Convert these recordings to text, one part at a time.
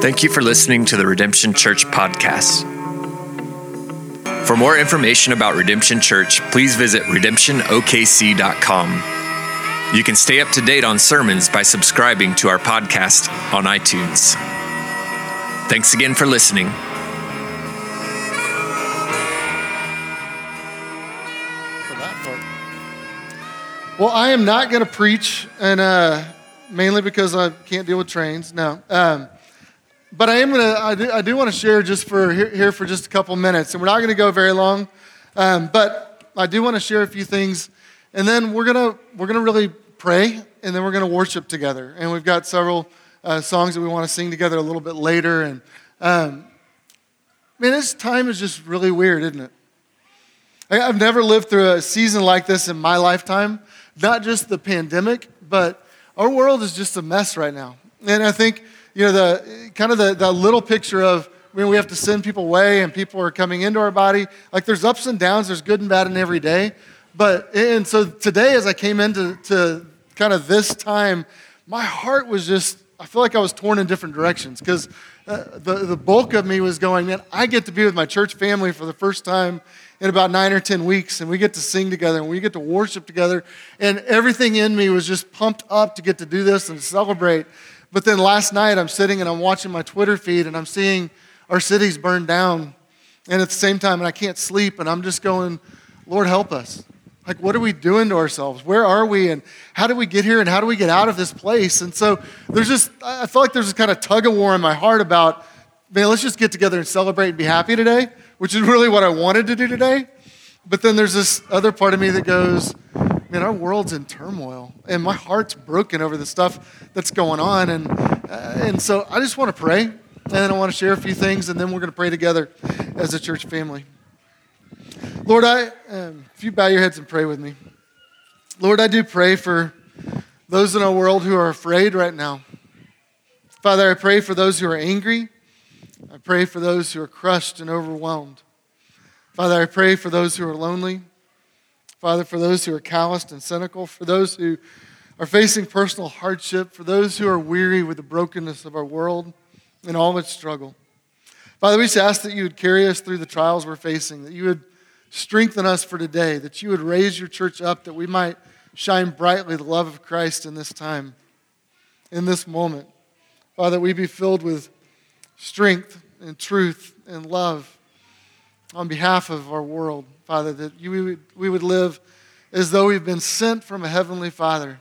Thank you for listening to the Redemption Church podcast. For more information about Redemption Church, please visit redemptionokc.com. You can stay up to date on sermons by subscribing to our podcast on iTunes. Thanks again for listening. Well, I am not going to preach, and uh, mainly because I can't deal with trains. No, um, but I am going to. I do, I do want to share just for here, here, for just a couple minutes, and we're not going to go very long. Um, but I do want to share a few things, and then we're gonna we're gonna really pray, and then we're gonna worship together. And we've got several uh, songs that we want to sing together a little bit later. And um, man, this time is just really weird, isn't it? I've never lived through a season like this in my lifetime not just the pandemic, but our world is just a mess right now. And I think, you know, the kind of the, the little picture of when we have to send people away and people are coming into our body, like there's ups and downs, there's good and bad in every day. But, and so today, as I came into to kind of this time, my heart was just, I feel like I was torn in different directions because uh, the, the bulk of me was going, man, I get to be with my church family for the first time in about nine or 10 weeks, and we get to sing together and we get to worship together. And everything in me was just pumped up to get to do this and celebrate. But then last night, I'm sitting and I'm watching my Twitter feed and I'm seeing our cities burn down. And at the same time, and I can't sleep, and I'm just going, Lord, help us. Like, what are we doing to ourselves? Where are we? And how do we get here? And how do we get out of this place? And so there's just, I feel like there's this kind of tug of war in my heart about, man, let's just get together and celebrate and be happy today which is really what I wanted to do today. But then there's this other part of me that goes, man, our world's in turmoil, and my heart's broken over the stuff that's going on. And, uh, and so I just want to pray, and I want to share a few things, and then we're going to pray together as a church family. Lord, I, um, if you bow your heads and pray with me. Lord, I do pray for those in our world who are afraid right now. Father, I pray for those who are angry. I pray for those who are crushed and overwhelmed. Father, I pray for those who are lonely. Father, for those who are calloused and cynical, for those who are facing personal hardship, for those who are weary with the brokenness of our world and all its struggle. Father, we just ask that you would carry us through the trials we're facing, that you would strengthen us for today, that you would raise your church up, that we might shine brightly the love of Christ in this time, in this moment. Father, we be filled with strength and truth and love on behalf of our world, Father, that you, we, would, we would live as though we've been sent from a heavenly Father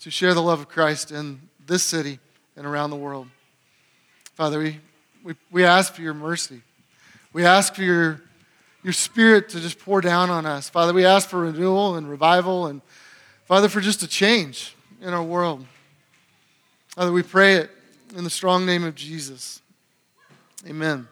to share the love of Christ in this city and around the world. Father, we, we, we ask for your mercy. We ask for your, your spirit to just pour down on us. Father, we ask for renewal and revival and, Father, for just a change in our world. Father, we pray it in the strong name of Jesus. Amen.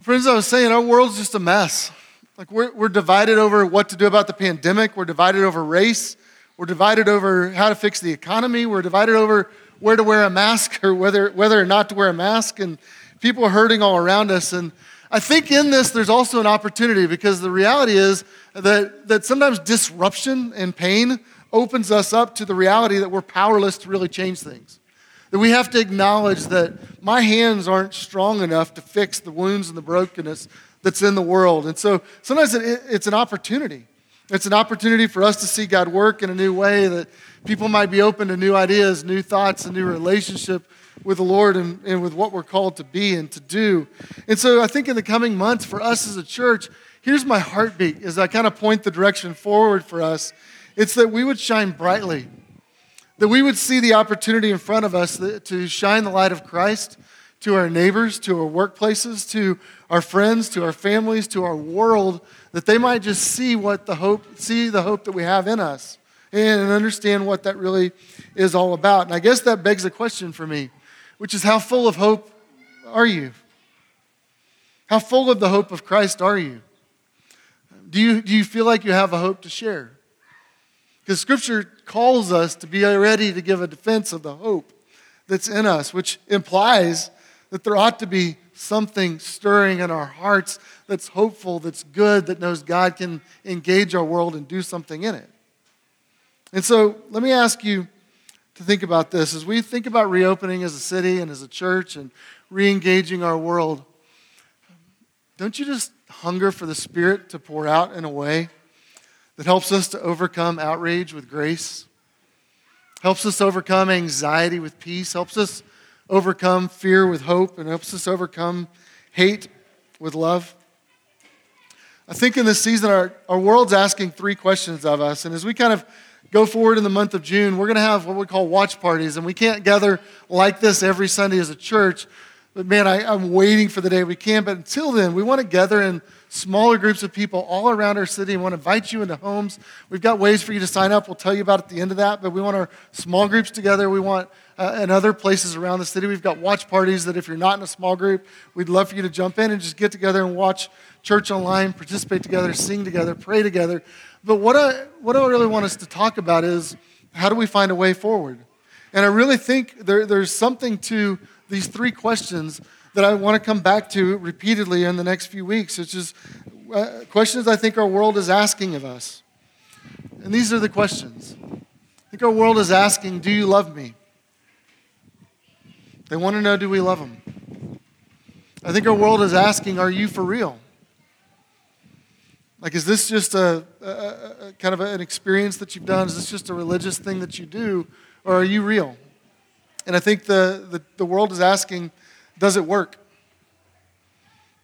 Friends, I was saying, our world's just a mess. Like, we're, we're divided over what to do about the pandemic, we're divided over race, we're divided over how to fix the economy, we're divided over where to wear a mask or whether, whether or not to wear a mask, and people are hurting all around us. And I think in this, there's also an opportunity because the reality is that, that sometimes disruption and pain opens us up to the reality that we're powerless to really change things. That we have to acknowledge that my hands aren't strong enough to fix the wounds and the brokenness that's in the world. And so sometimes it, it's an opportunity. It's an opportunity for us to see God work in a new way, that people might be open to new ideas, new thoughts, a new relationship with the Lord and, and with what we're called to be and to do. And so I think in the coming months for us as a church, here's my heartbeat as I kind of point the direction forward for us it's that we would shine brightly, that we would see the opportunity in front of us to shine the light of Christ to our neighbors, to our workplaces, to our friends, to our families, to our world, that they might just see what the hope, see the hope that we have in us and understand what that really is all about. And I guess that begs a question for me, which is how full of hope are you? How full of the hope of Christ are you? Do you, do you feel like you have a hope to share? Because Scripture calls us to be ready to give a defense of the hope that's in us, which implies that there ought to be something stirring in our hearts that's hopeful, that's good, that knows God can engage our world and do something in it. And so let me ask you to think about this. As we think about reopening as a city and as a church and re engaging our world, don't you just hunger for the Spirit to pour out in a way that helps us to overcome outrage with grace? helps us overcome anxiety with peace, helps us overcome fear with hope, and helps us overcome hate with love. I think in this season, our, our world's asking three questions of us. And as we kind of go forward in the month of June, we're going to have what we call watch parties. And we can't gather like this every Sunday as a church. But man, I, am waiting for the day we can. But until then, we want to gather in smaller groups of people all around our city. We want to invite you into homes. We've got ways for you to sign up. We'll tell you about at the end of that. But we want our small groups together. We want uh, in other places around the city. We've got watch parties that if you're not in a small group, we'd love for you to jump in and just get together and watch church online, participate together, sing together, pray together. But what I, what I really want us to talk about is how do we find a way forward? And I really think there, there's something to these three questions that I want to come back to repeatedly in the next few weeks. It's just uh, questions I think our world is asking of us. And these are the questions. I think our world is asking, Do you love me? They want to know, Do we love them? I think our world is asking, Are you for real? Like, is this just a, a, a kind of an experience that you've done? Is this just a religious thing that you do? Or are you real? And I think the, the, the world is asking, does it work?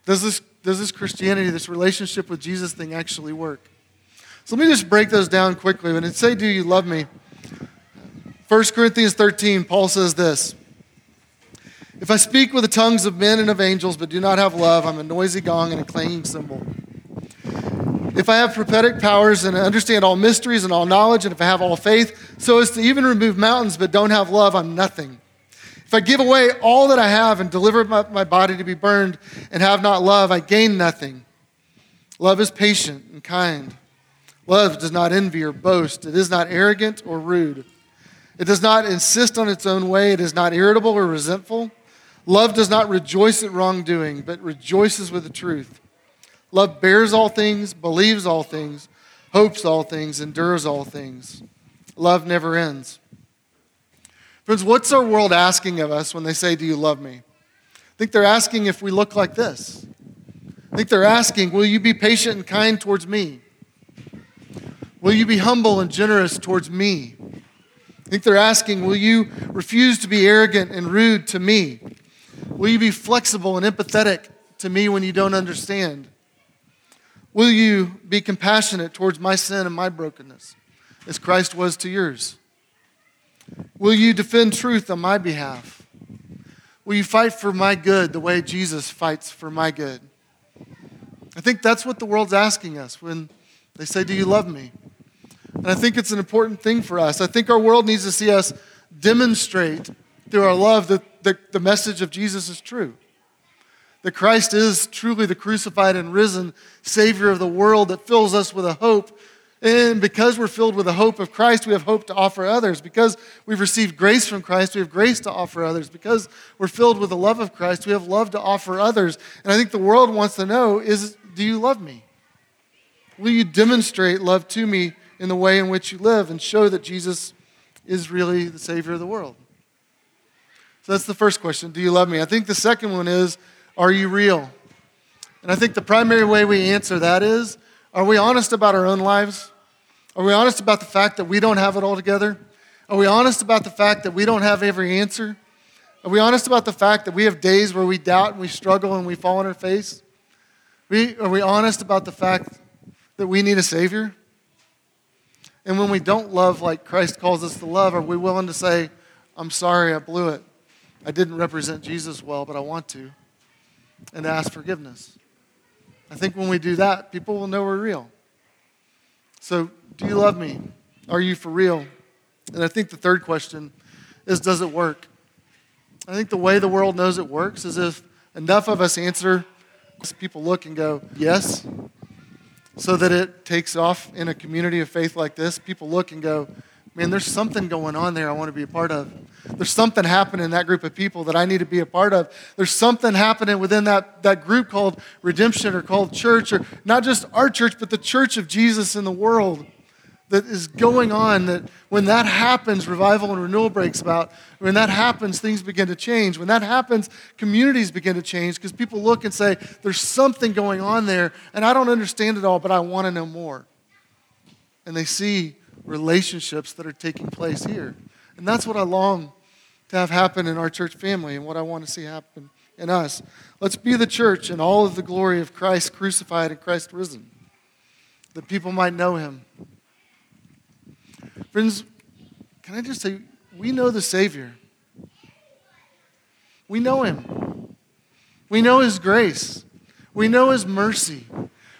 Does this, does this Christianity, this relationship with Jesus thing actually work? So let me just break those down quickly. When it say, Do you love me? 1 Corinthians 13, Paul says this If I speak with the tongues of men and of angels, but do not have love, I'm a noisy gong and a clanging cymbal. If I have prophetic powers and understand all mysteries and all knowledge, and if I have all faith, so as to even remove mountains but don't have love, I'm nothing. If I give away all that I have and deliver my, my body to be burned and have not love, I gain nothing. Love is patient and kind. Love does not envy or boast. It is not arrogant or rude. It does not insist on its own way. It is not irritable or resentful. Love does not rejoice at wrongdoing, but rejoices with the truth. Love bears all things, believes all things, hopes all things, endures all things. Love never ends. Friends, what's our world asking of us when they say, Do you love me? I think they're asking if we look like this. I think they're asking, Will you be patient and kind towards me? Will you be humble and generous towards me? I think they're asking, Will you refuse to be arrogant and rude to me? Will you be flexible and empathetic to me when you don't understand? Will you be compassionate towards my sin and my brokenness as Christ was to yours? Will you defend truth on my behalf? Will you fight for my good the way Jesus fights for my good? I think that's what the world's asking us when they say, Do you love me? And I think it's an important thing for us. I think our world needs to see us demonstrate through our love that the, the message of Jesus is true. That Christ is truly the crucified and risen Savior of the world that fills us with a hope and because we're filled with the hope of Christ, we have hope to offer others. Because we've received grace from Christ, we have grace to offer others. Because we're filled with the love of Christ, we have love to offer others. And I think the world wants to know is do you love me? Will you demonstrate love to me in the way in which you live and show that Jesus is really the Savior of the world? So that's the first question. Do you love me? I think the second one is are you real? And I think the primary way we answer that is are we honest about our own lives? Are we honest about the fact that we don't have it all together? Are we honest about the fact that we don't have every answer? Are we honest about the fact that we have days where we doubt and we struggle and we fall on our face? We, are we honest about the fact that we need a Savior? And when we don't love like Christ calls us to love, are we willing to say, I'm sorry, I blew it. I didn't represent Jesus well, but I want to, and ask forgiveness? I think when we do that, people will know we're real. So, do you love me? Are you for real? And I think the third question is Does it work? I think the way the world knows it works is if enough of us answer, people look and go, Yes, so that it takes off in a community of faith like this. People look and go, Man, there's something going on there I want to be a part of. There's something happening in that group of people that I need to be a part of. There's something happening within that, that group called redemption or called church, or not just our church, but the church of Jesus in the world that is going on that when that happens revival and renewal breaks about. When that happens things begin to change. When that happens communities begin to change because people look and say there's something going on there and i don't understand it all but i want to know more. And they see relationships that are taking place here and that's what i long to have happen in our church family and what i want to see happen in us let's be the church in all of the glory of christ crucified and christ risen that people might know him Friends, can I just say, we know the Savior. We know Him. We know His grace. We know His mercy.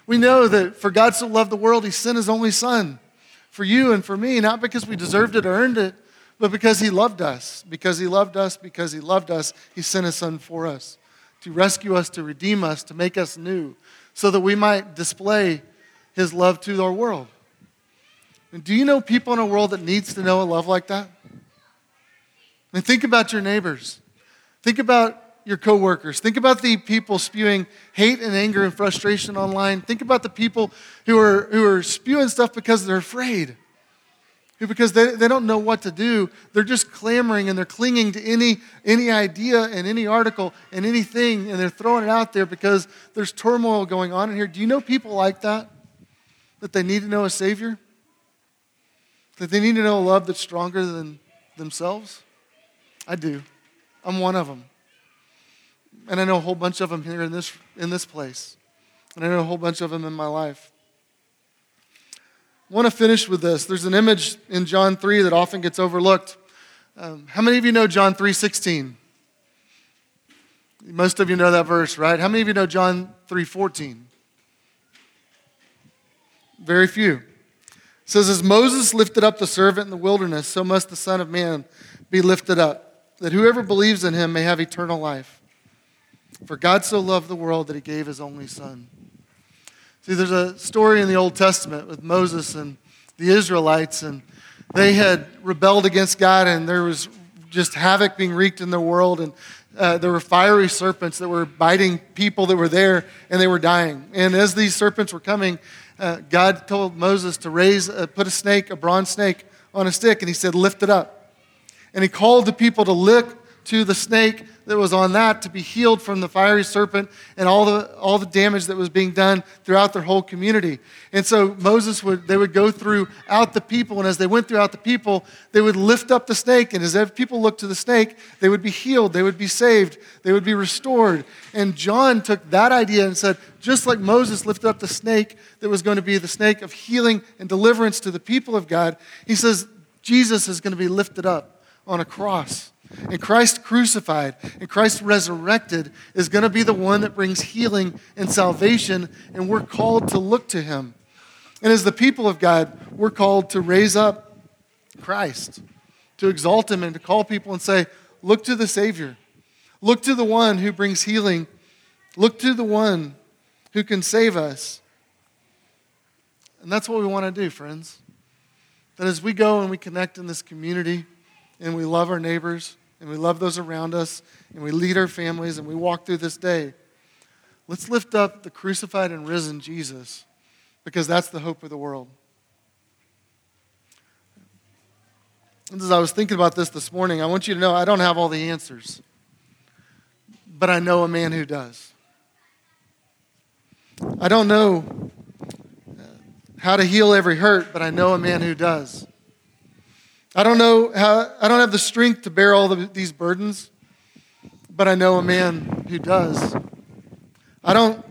We know that for God so loved the world, He sent His only Son for you and for me, not because we deserved it or earned it, but because He loved us. Because He loved us, because He loved us, He sent His Son for us to rescue us, to redeem us, to make us new, so that we might display His love to our world. And do you know people in a world that needs to know a love like that? And think about your neighbors. Think about your coworkers. Think about the people spewing hate and anger and frustration online. Think about the people who are, who are spewing stuff because they're afraid. Who, because they, they don't know what to do, they're just clamoring and they're clinging to any, any idea and any article and anything, and they're throwing it out there because there's turmoil going on in here. Do you know people like that? That they need to know a Savior? That they need to know a love that's stronger than themselves? I do. I'm one of them. And I know a whole bunch of them here in this, in this place. And I know a whole bunch of them in my life. Want to finish with this. There's an image in John 3 that often gets overlooked. Um, how many of you know John 3.16? Most of you know that verse, right? How many of you know John 3.14? Very few It says, As Moses lifted up the servant in the wilderness, so must the Son of Man be lifted up, that whoever believes in him may have eternal life. For God so loved the world that he gave his only Son. See, there's a story in the Old Testament with Moses and the Israelites, and they had rebelled against God, and there was just havoc being wreaked in the world, and uh, there were fiery serpents that were biting people that were there, and they were dying. And as these serpents were coming, uh, God told Moses to raise, uh, put a snake, a bronze snake, on a stick, and he said, Lift it up. And he called the people to look to the snake that was on that to be healed from the fiery serpent and all the, all the damage that was being done throughout their whole community. And so Moses would, they would go throughout the people, and as they went throughout the people, they would lift up the snake. And as people looked to the snake, they would be healed, they would be saved, they would be restored. And John took that idea and said, just like Moses lifted up the snake that was going to be the snake of healing and deliverance to the people of God, he says, Jesus is going to be lifted up on a cross. And Christ crucified and Christ resurrected is going to be the one that brings healing and salvation, and we're called to look to him. And as the people of God, we're called to raise up Christ, to exalt him, and to call people and say, Look to the Savior. Look to the one who brings healing. Look to the one who can save us. And that's what we want to do, friends. That as we go and we connect in this community, and we love our neighbors and we love those around us and we lead our families and we walk through this day, let's lift up the crucified and risen Jesus because that's the hope of the world. And as I was thinking about this this morning, I want you to know I don't have all the answers, but I know a man who does. I don't know uh, how to heal every hurt, but I know a man who does. I don't know how, I don't have the strength to bear all the, these burdens, but I know a man who does. I don't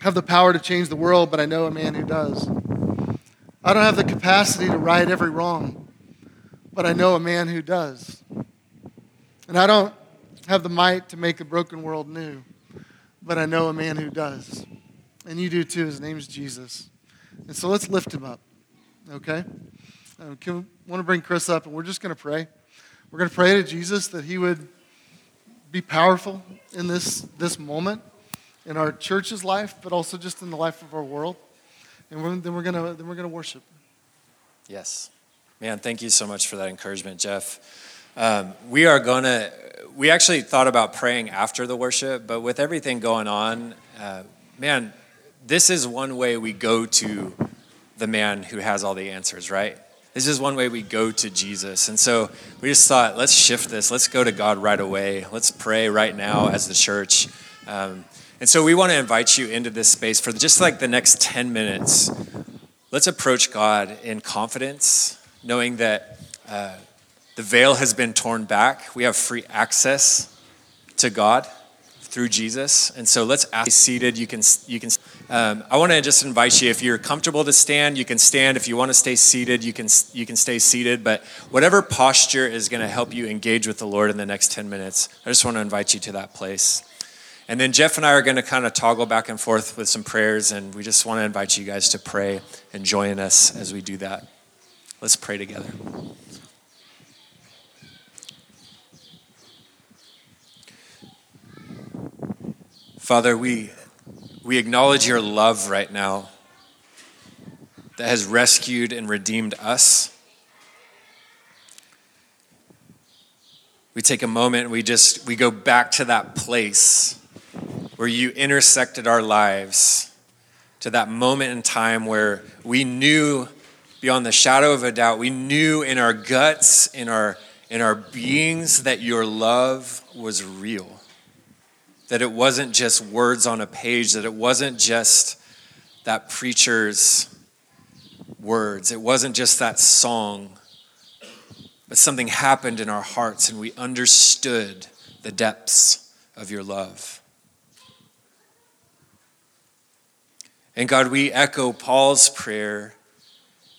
have the power to change the world, but I know a man who does. I don't have the capacity to right every wrong, but I know a man who does. And I don't have the might to make the broken world new, but I know a man who does. And you do too. His name's Jesus. And so let's lift him up, okay? Um, can we want to bring Chris up, and we're just going to pray. We're going to pray to Jesus that he would be powerful in this, this moment in our church's life, but also just in the life of our world. And we're, then we're going to then we're to worship. Yes, man. Thank you so much for that encouragement, Jeff. Um, we are going to, we actually thought about praying after the worship, but with everything going on, uh, man, this is one way we go to the man who has all the answers, right? This is one way we go to Jesus. And so we just thought, let's shift this. Let's go to God right away. Let's pray right now as the church. Um, and so we want to invite you into this space for just like the next 10 minutes. Let's approach God in confidence, knowing that uh, the veil has been torn back. We have free access to God through Jesus. And so let's ask seated. You can, you can, um, I want to just invite you, if you're comfortable to stand, you can stand. If you want to stay seated, you can, you can stay seated. But whatever posture is going to help you engage with the Lord in the next 10 minutes, I just want to invite you to that place. And then Jeff and I are going to kind of toggle back and forth with some prayers, and we just want to invite you guys to pray and join us as we do that. Let's pray together. Father, we, we acknowledge your love right now that has rescued and redeemed us. We take a moment, we just we go back to that place where you intersected our lives, to that moment in time where we knew beyond the shadow of a doubt, we knew in our guts, in our in our beings that your love was real that it wasn't just words on a page, that it wasn't just that preacher's words, it wasn't just that song, but something happened in our hearts and we understood the depths of your love. And God, we echo Paul's prayer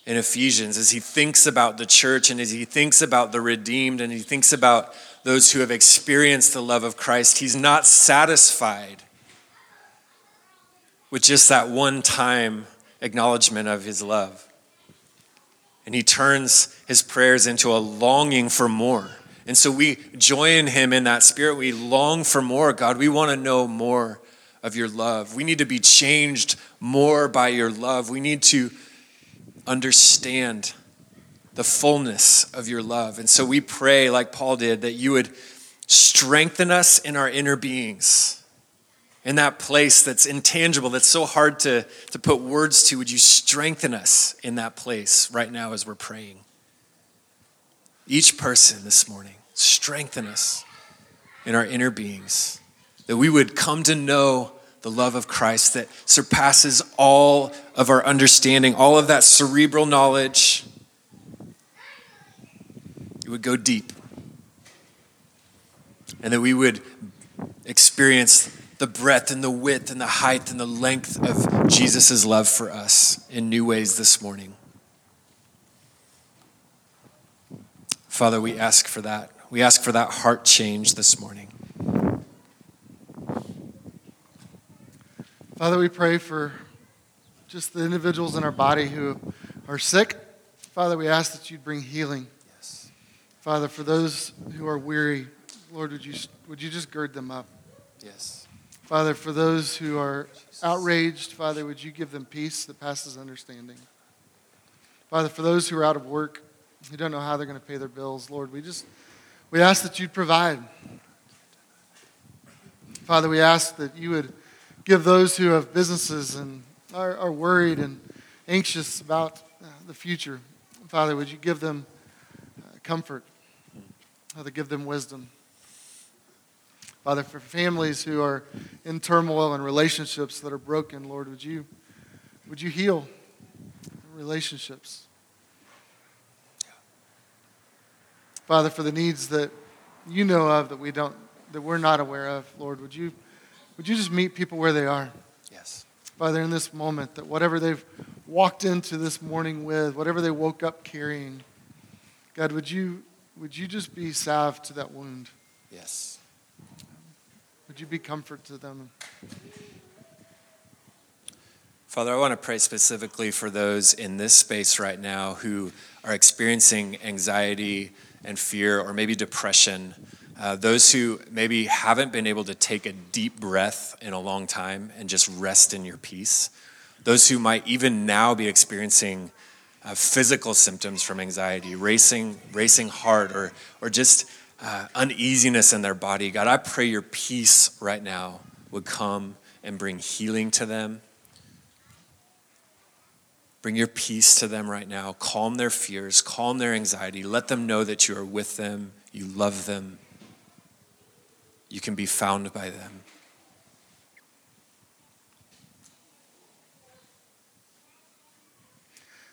in Ephesians as he thinks about the church and as he thinks about the redeemed and he thinks about those who have experienced the love of Christ. He's not satisfied with just that one time acknowledgement of his love. And he turns his prayers into a longing for more. And so we join him in that spirit. We long for more, God. We want to know more of your love. We need to be changed more by your love. We need to understand the fullness of your love. And so we pray, like Paul did, that you would strengthen us in our inner beings, in that place that's intangible, that's so hard to, to put words to. Would you strengthen us in that place right now as we're praying? Each person this morning, strengthen us in our inner beings, that we would come to know the love of Christ that surpasses all of our understanding, all of that cerebral knowledge would go deep. And that we would experience the breadth and the width and the height and the length of Jesus' love for us in new ways this morning. Father, we ask for that. We ask for that heart change this morning. Father, we pray for just the individuals in our body who are sick. Father, we ask that you'd bring healing. Father, for those who are weary, Lord, would you, would you just gird them up? Yes. Father, for those who are outraged, Father, would you give them peace that passes understanding? Father, for those who are out of work, who don't know how they're going to pay their bills, Lord, we just we ask that you'd provide. Father, we ask that you would give those who have businesses and are, are worried and anxious about the future. Father, would you give them uh, comfort? Father, give them wisdom. Father, for families who are in turmoil and relationships that are broken, Lord, would you, would you heal relationships? Father, for the needs that you know of that we don't, that we're not aware of, Lord, would you, would you just meet people where they are? Yes. Father, in this moment, that whatever they've walked into this morning with, whatever they woke up carrying, God, would you would you just be salve to that wound? Yes. Would you be comfort to them? Father, I want to pray specifically for those in this space right now who are experiencing anxiety and fear or maybe depression. Uh, those who maybe haven't been able to take a deep breath in a long time and just rest in your peace. Those who might even now be experiencing uh, physical symptoms from anxiety, racing, racing heart, or, or just uh, uneasiness in their body. God, I pray your peace right now would come and bring healing to them. Bring your peace to them right now. Calm their fears, calm their anxiety. Let them know that you are with them, you love them, you can be found by them.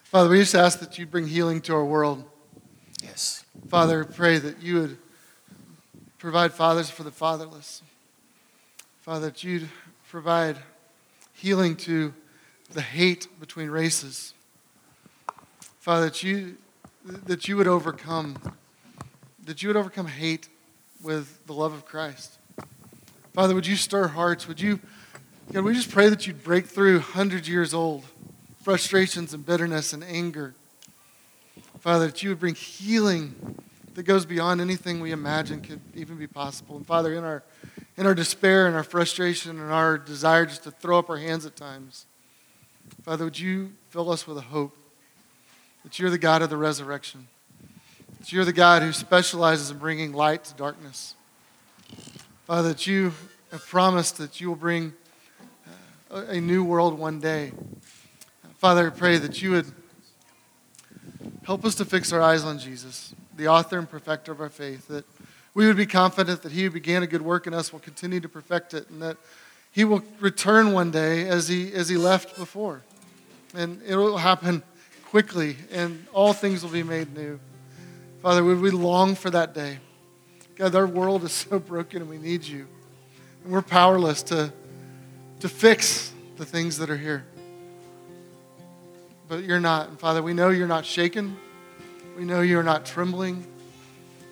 Father, we just ask that you bring healing to our world. Yes. Father, pray that you would provide fathers for the fatherless. Father, that you'd provide healing to the hate between races. Father, that you, that you would overcome, that you would overcome hate with the love of Christ. Father, would you stir hearts? Would you, God, we just pray that you'd break through hundreds years old frustrations and bitterness and anger. Father, that you would bring healing that goes beyond anything we imagine could even be possible. And Father, in our, in our despair and our frustration and our desire just to throw up our hands at times, Father, would you fill us with a hope that you're the God of the resurrection, that you're the God who specializes in bringing light to darkness. Father, that you have promised that you will bring uh, a new world one day. Father, I pray that you would help us to fix our eyes on Jesus, the author and perfecter of our faith, that we would be confident that he who began a good work in us will continue to perfect it, and that he will return one day as he, as he left before. And it will happen quickly, and all things will be made new. Father, would we long for that day? God, our world is so broken and we need you. And we're powerless to, to fix the things that are here but you're not. And Father, we know you're not shaken. We know you're not trembling.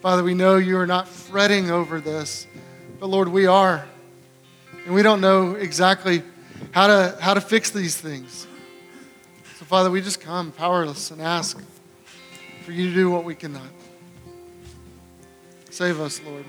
Father, we know you are not fretting over this. But Lord, we are. And we don't know exactly how to, how to fix these things. So, Father, we just come powerless and ask for you to do what we cannot. Save us, Lord.